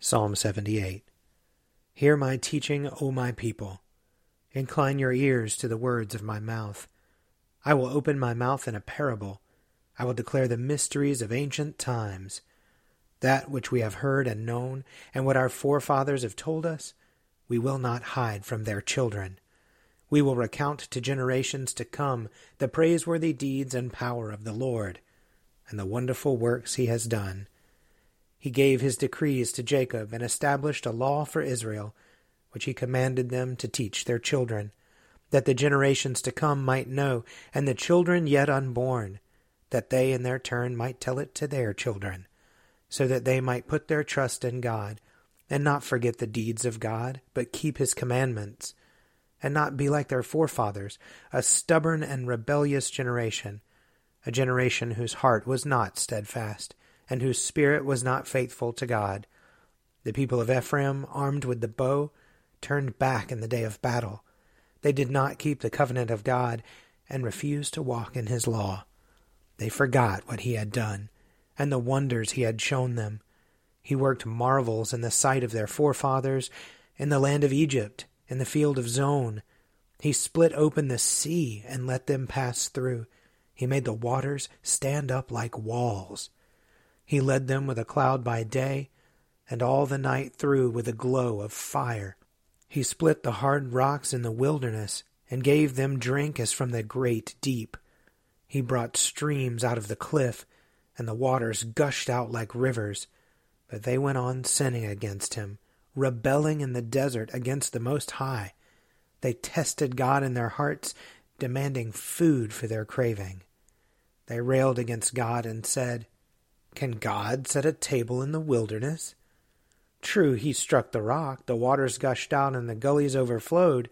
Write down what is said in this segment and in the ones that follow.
Psalm 78 Hear my teaching, O my people. Incline your ears to the words of my mouth. I will open my mouth in a parable. I will declare the mysteries of ancient times. That which we have heard and known, and what our forefathers have told us, we will not hide from their children. We will recount to generations to come the praiseworthy deeds and power of the Lord, and the wonderful works he has done. He gave his decrees to Jacob and established a law for Israel, which he commanded them to teach their children, that the generations to come might know, and the children yet unborn, that they in their turn might tell it to their children, so that they might put their trust in God, and not forget the deeds of God, but keep his commandments, and not be like their forefathers, a stubborn and rebellious generation, a generation whose heart was not steadfast and whose spirit was not faithful to God. The people of Ephraim, armed with the bow, turned back in the day of battle. They did not keep the covenant of God and refused to walk in his law. They forgot what he had done and the wonders he had shown them. He worked marvels in the sight of their forefathers in the land of Egypt, in the field of Zoan. He split open the sea and let them pass through. He made the waters stand up like walls. He led them with a cloud by day, and all the night through with a glow of fire. He split the hard rocks in the wilderness, and gave them drink as from the great deep. He brought streams out of the cliff, and the waters gushed out like rivers. But they went on sinning against him, rebelling in the desert against the Most High. They tested God in their hearts, demanding food for their craving. They railed against God and said, can God set a table in the wilderness? True, he struck the rock, the waters gushed out, and the gullies overflowed,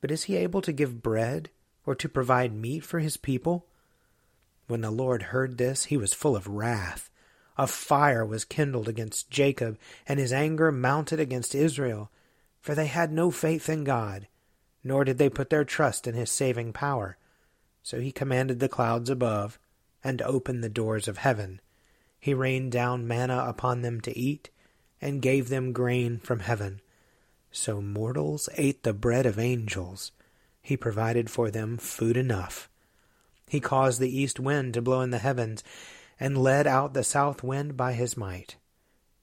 but is he able to give bread or to provide meat for his people? When the Lord heard this, he was full of wrath. A fire was kindled against Jacob, and his anger mounted against Israel, for they had no faith in God, nor did they put their trust in his saving power. So he commanded the clouds above, and opened the doors of heaven he rained down manna upon them to eat, and gave them grain from heaven. So mortals ate the bread of angels. He provided for them food enough. He caused the east wind to blow in the heavens, and led out the south wind by his might.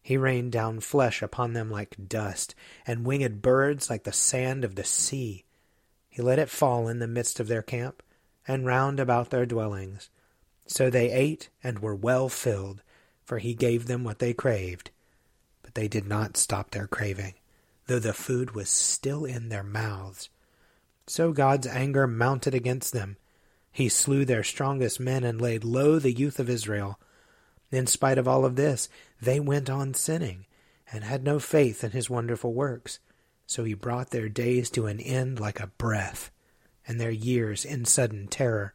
He rained down flesh upon them like dust, and winged birds like the sand of the sea. He let it fall in the midst of their camp, and round about their dwellings. So they ate and were well filled, for he gave them what they craved. But they did not stop their craving. though the food was still in their mouths. So God's anger mounted against them. He slew their strongest men and laid low the youth of Israel. In spite of all of this, they went on sinning and had no faith in his wonderful works. So he brought their days to an end like a breath, and their years in sudden terror.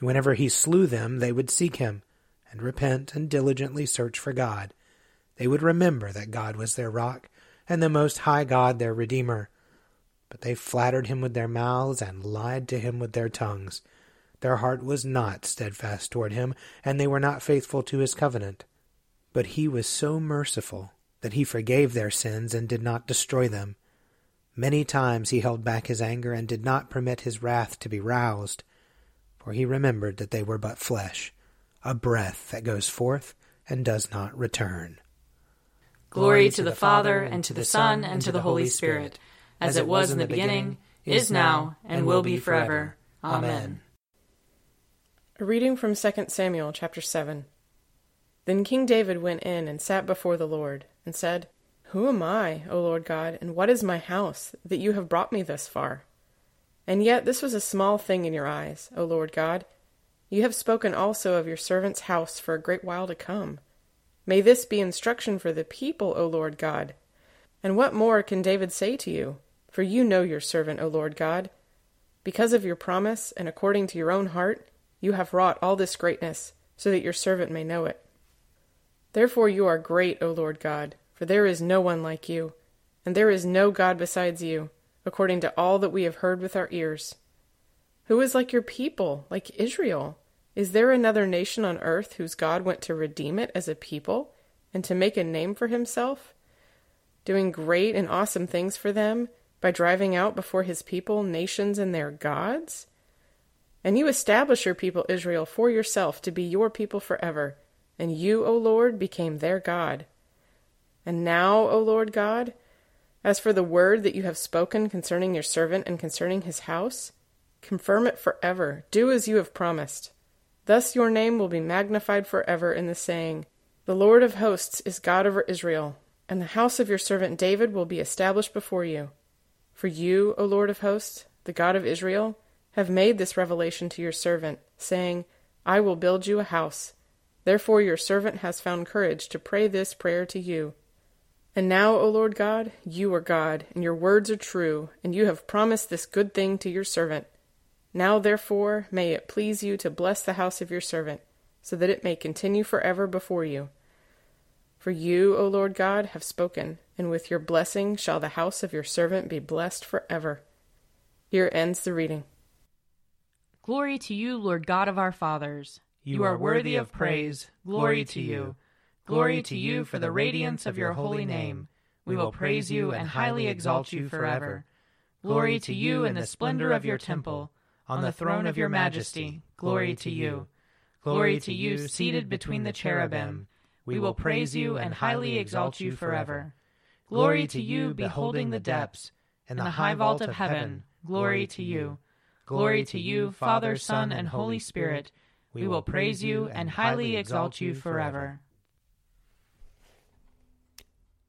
Whenever he slew them, they would seek him, and repent and diligently search for God. They would remember that God was their rock, and the Most High God their Redeemer. But they flattered him with their mouths and lied to him with their tongues. Their heart was not steadfast toward him, and they were not faithful to his covenant. But he was so merciful that he forgave their sins and did not destroy them. Many times he held back his anger and did not permit his wrath to be roused, for he remembered that they were but flesh, a breath that goes forth and does not return. Glory to the Father, and to the Son, and to the Holy Spirit, as it was in the beginning, is now, and will be forever. Amen. A reading from 2 Samuel chapter 7. Then King David went in and sat before the Lord, and said, Who am I, O Lord God, and what is my house, that you have brought me thus far? And yet this was a small thing in your eyes, O Lord God. You have spoken also of your servant's house for a great while to come. May this be instruction for the people, O Lord God. And what more can David say to you? For you know your servant, O Lord God. Because of your promise, and according to your own heart, you have wrought all this greatness, so that your servant may know it. Therefore you are great, O Lord God, for there is no one like you, and there is no God besides you, according to all that we have heard with our ears. Who is like your people, like Israel? Is there another nation on earth whose God went to redeem it as a people, and to make a name for himself? Doing great and awesome things for them, by driving out before his people nations and their gods? And you establish your people Israel for yourself to be your people forever, and you, O Lord, became their God. And now, O Lord God, as for the word that you have spoken concerning your servant and concerning his house, confirm it forever. Do as you have promised. Thus your name will be magnified forever in the saying, The Lord of hosts is God over Israel, and the house of your servant David will be established before you. For you, O Lord of hosts, the God of Israel, have made this revelation to your servant, saying, I will build you a house. Therefore your servant has found courage to pray this prayer to you. And now, O Lord God, you are God, and your words are true, and you have promised this good thing to your servant. Now, therefore, may it please you to bless the house of your servant, so that it may continue forever before you. For you, O Lord God, have spoken, and with your blessing shall the house of your servant be blessed forever. Here ends the reading. Glory to you, Lord God of our fathers. You are worthy of praise. Glory to you. Glory to you for the radiance of your holy name. We will praise you and highly exalt you forever. Glory to you in the splendor of your temple. On the throne of your majesty, glory to you. Glory to you seated between the cherubim. We will praise you and highly exalt you forever. Glory to you beholding the depths. and the high vault of heaven, glory to you. Glory to you, Father, Son, and Holy Spirit. We will praise you and highly exalt you forever.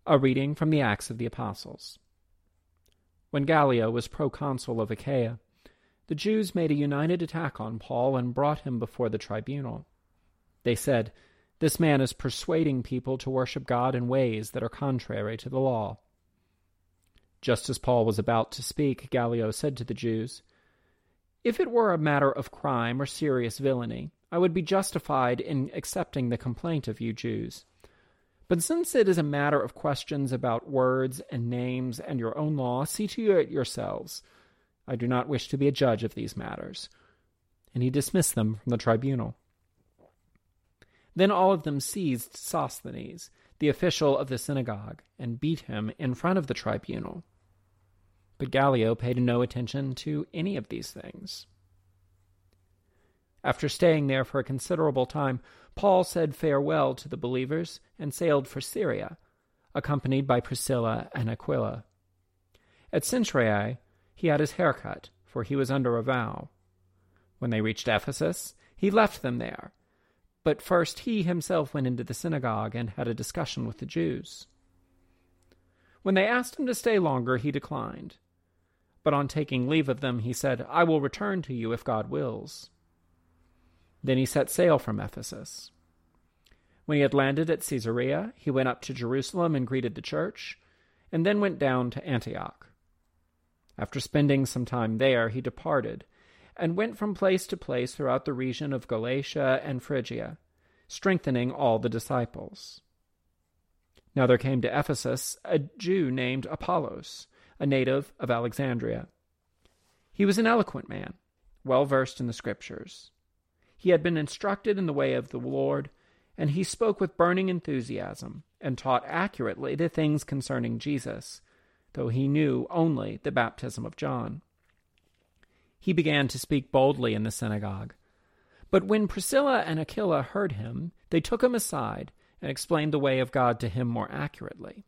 A reading from the Acts of the Apostles. When Gallio was proconsul of Achaia, the Jews made a united attack on Paul and brought him before the tribunal. They said, This man is persuading people to worship God in ways that are contrary to the law. Just as Paul was about to speak, Gallio said to the Jews, if it were a matter of crime or serious villainy, I would be justified in accepting the complaint of you Jews. But since it is a matter of questions about words and names and your own law, see to it yourselves. I do not wish to be a judge of these matters. And he dismissed them from the tribunal. Then all of them seized Sosthenes, the official of the synagogue, and beat him in front of the tribunal. But Gallio paid no attention to any of these things. After staying there for a considerable time, Paul said farewell to the believers and sailed for Syria, accompanied by Priscilla and Aquila. At Cenchreae, he had his hair cut, for he was under a vow. When they reached Ephesus, he left them there. But first he himself went into the synagogue and had a discussion with the Jews. When they asked him to stay longer, he declined. But on taking leave of them, he said, I will return to you if God wills. Then he set sail from Ephesus. When he had landed at Caesarea, he went up to Jerusalem and greeted the church, and then went down to Antioch. After spending some time there, he departed, and went from place to place throughout the region of Galatia and Phrygia, strengthening all the disciples. Now there came to Ephesus a Jew named Apollos, a native of Alexandria. He was an eloquent man, well versed in the Scriptures. He had been instructed in the way of the Lord, and he spoke with burning enthusiasm and taught accurately the things concerning Jesus, though he knew only the baptism of John. He began to speak boldly in the synagogue. But when Priscilla and Aquila heard him, they took him aside and explained the way of God to him more accurately.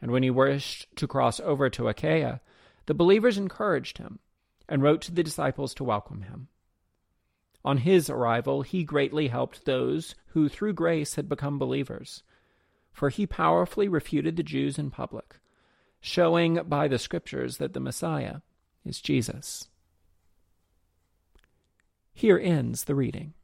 And when he wished to cross over to Achaia, the believers encouraged him and wrote to the disciples to welcome him. On his arrival, he greatly helped those who through grace had become believers, for he powerfully refuted the Jews in public, showing by the Scriptures that the Messiah is Jesus. Here ends the reading.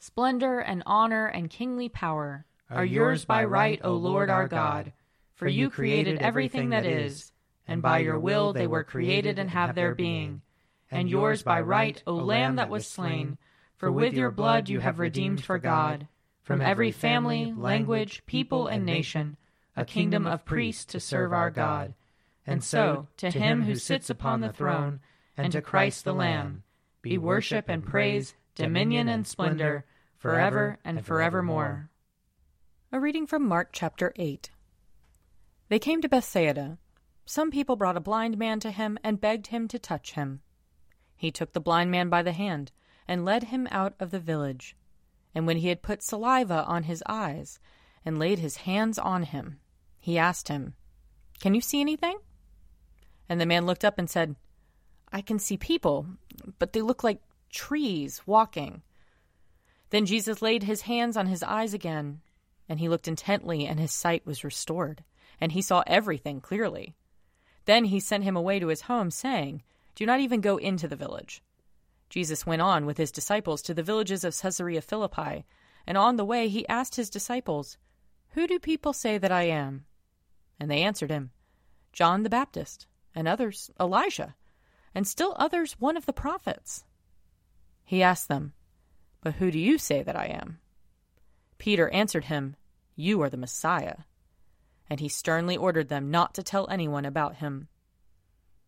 Splendor and honor and kingly power are yours by right, O Lord our God, for you created everything that is, and by your will they were created and have their being. And yours by right, O Lamb that was slain, for with your blood you have redeemed for God, from every family, language, people, and nation, a kingdom of priests to serve our God. And so, to him who sits upon the throne, and to Christ the Lamb, be worship and praise, dominion and splendor, forever and forevermore. A reading from Mark chapter 8. They came to Bethsaida. Some people brought a blind man to him and begged him to touch him. He took the blind man by the hand and led him out of the village. And when he had put saliva on his eyes and laid his hands on him, he asked him, Can you see anything? And the man looked up and said, I can see people, but they look like trees walking. Then Jesus laid his hands on his eyes again, and he looked intently, and his sight was restored, and he saw everything clearly. Then he sent him away to his home, saying, Do not even go into the village. Jesus went on with his disciples to the villages of Caesarea Philippi, and on the way he asked his disciples, Who do people say that I am? And they answered him, John the Baptist, and others Elijah, and still others one of the prophets. He asked them, But who do you say that I am? Peter answered him, You are the Messiah. And he sternly ordered them not to tell anyone about him.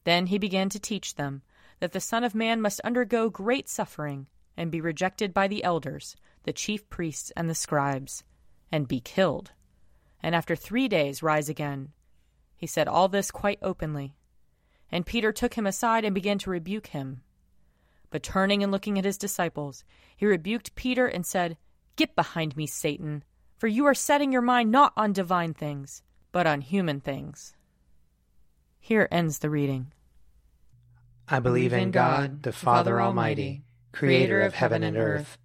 Then he began to teach them that the Son of Man must undergo great suffering, and be rejected by the elders, the chief priests, and the scribes, and be killed, and after three days rise again. He said all this quite openly. And Peter took him aside and began to rebuke him. But turning and looking at his disciples, he rebuked Peter and said, Get behind me, Satan, for you are setting your mind not on divine things, but on human things. Here ends the reading. I believe in God, the Father Almighty, creator of heaven and earth.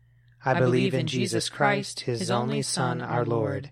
I believe in Jesus Christ, his only Son, our Lord.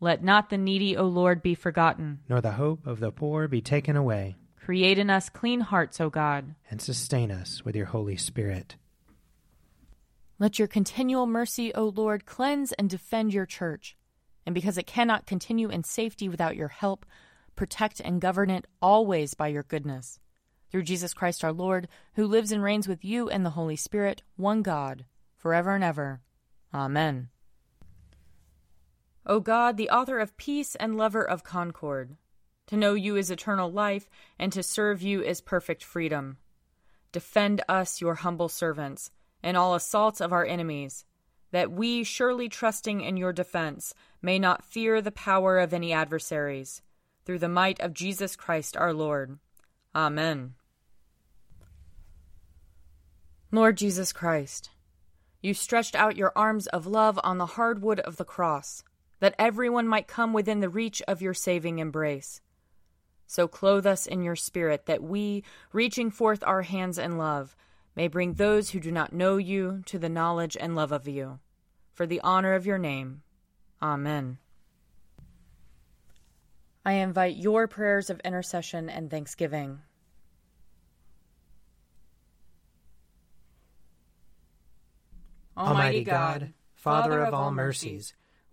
Let not the needy, O Lord, be forgotten. Nor the hope of the poor be taken away. Create in us clean hearts, O God. And sustain us with your Holy Spirit. Let your continual mercy, O Lord, cleanse and defend your church. And because it cannot continue in safety without your help, protect and govern it always by your goodness. Through Jesus Christ our Lord, who lives and reigns with you and the Holy Spirit, one God, forever and ever. Amen. O God, the author of peace and lover of concord, to know you is eternal life, and to serve you is perfect freedom. Defend us, your humble servants in all assaults of our enemies, that we, surely trusting in your defense, may not fear the power of any adversaries, through the might of Jesus Christ our Lord. Amen. Lord Jesus Christ, you stretched out your arms of love on the hard wood of the cross, that everyone might come within the reach of your saving embrace. So clothe us in your spirit, that we, reaching forth our hands in love, may bring those who do not know you to the knowledge and love of you. For the honor of your name. Amen. I invite your prayers of intercession and thanksgiving. Almighty God, Father of all mercies,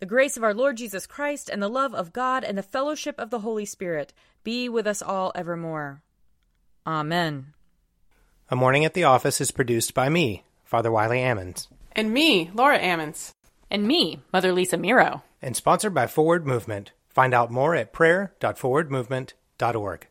The grace of our Lord Jesus Christ and the love of God and the fellowship of the Holy Spirit be with us all evermore. Amen. A Morning at the Office is produced by me, Father Wiley Ammons. And me, Laura Ammons. And me, Mother Lisa Meirow. And sponsored by Forward Movement. Find out more at prayer.forwardmovement.org.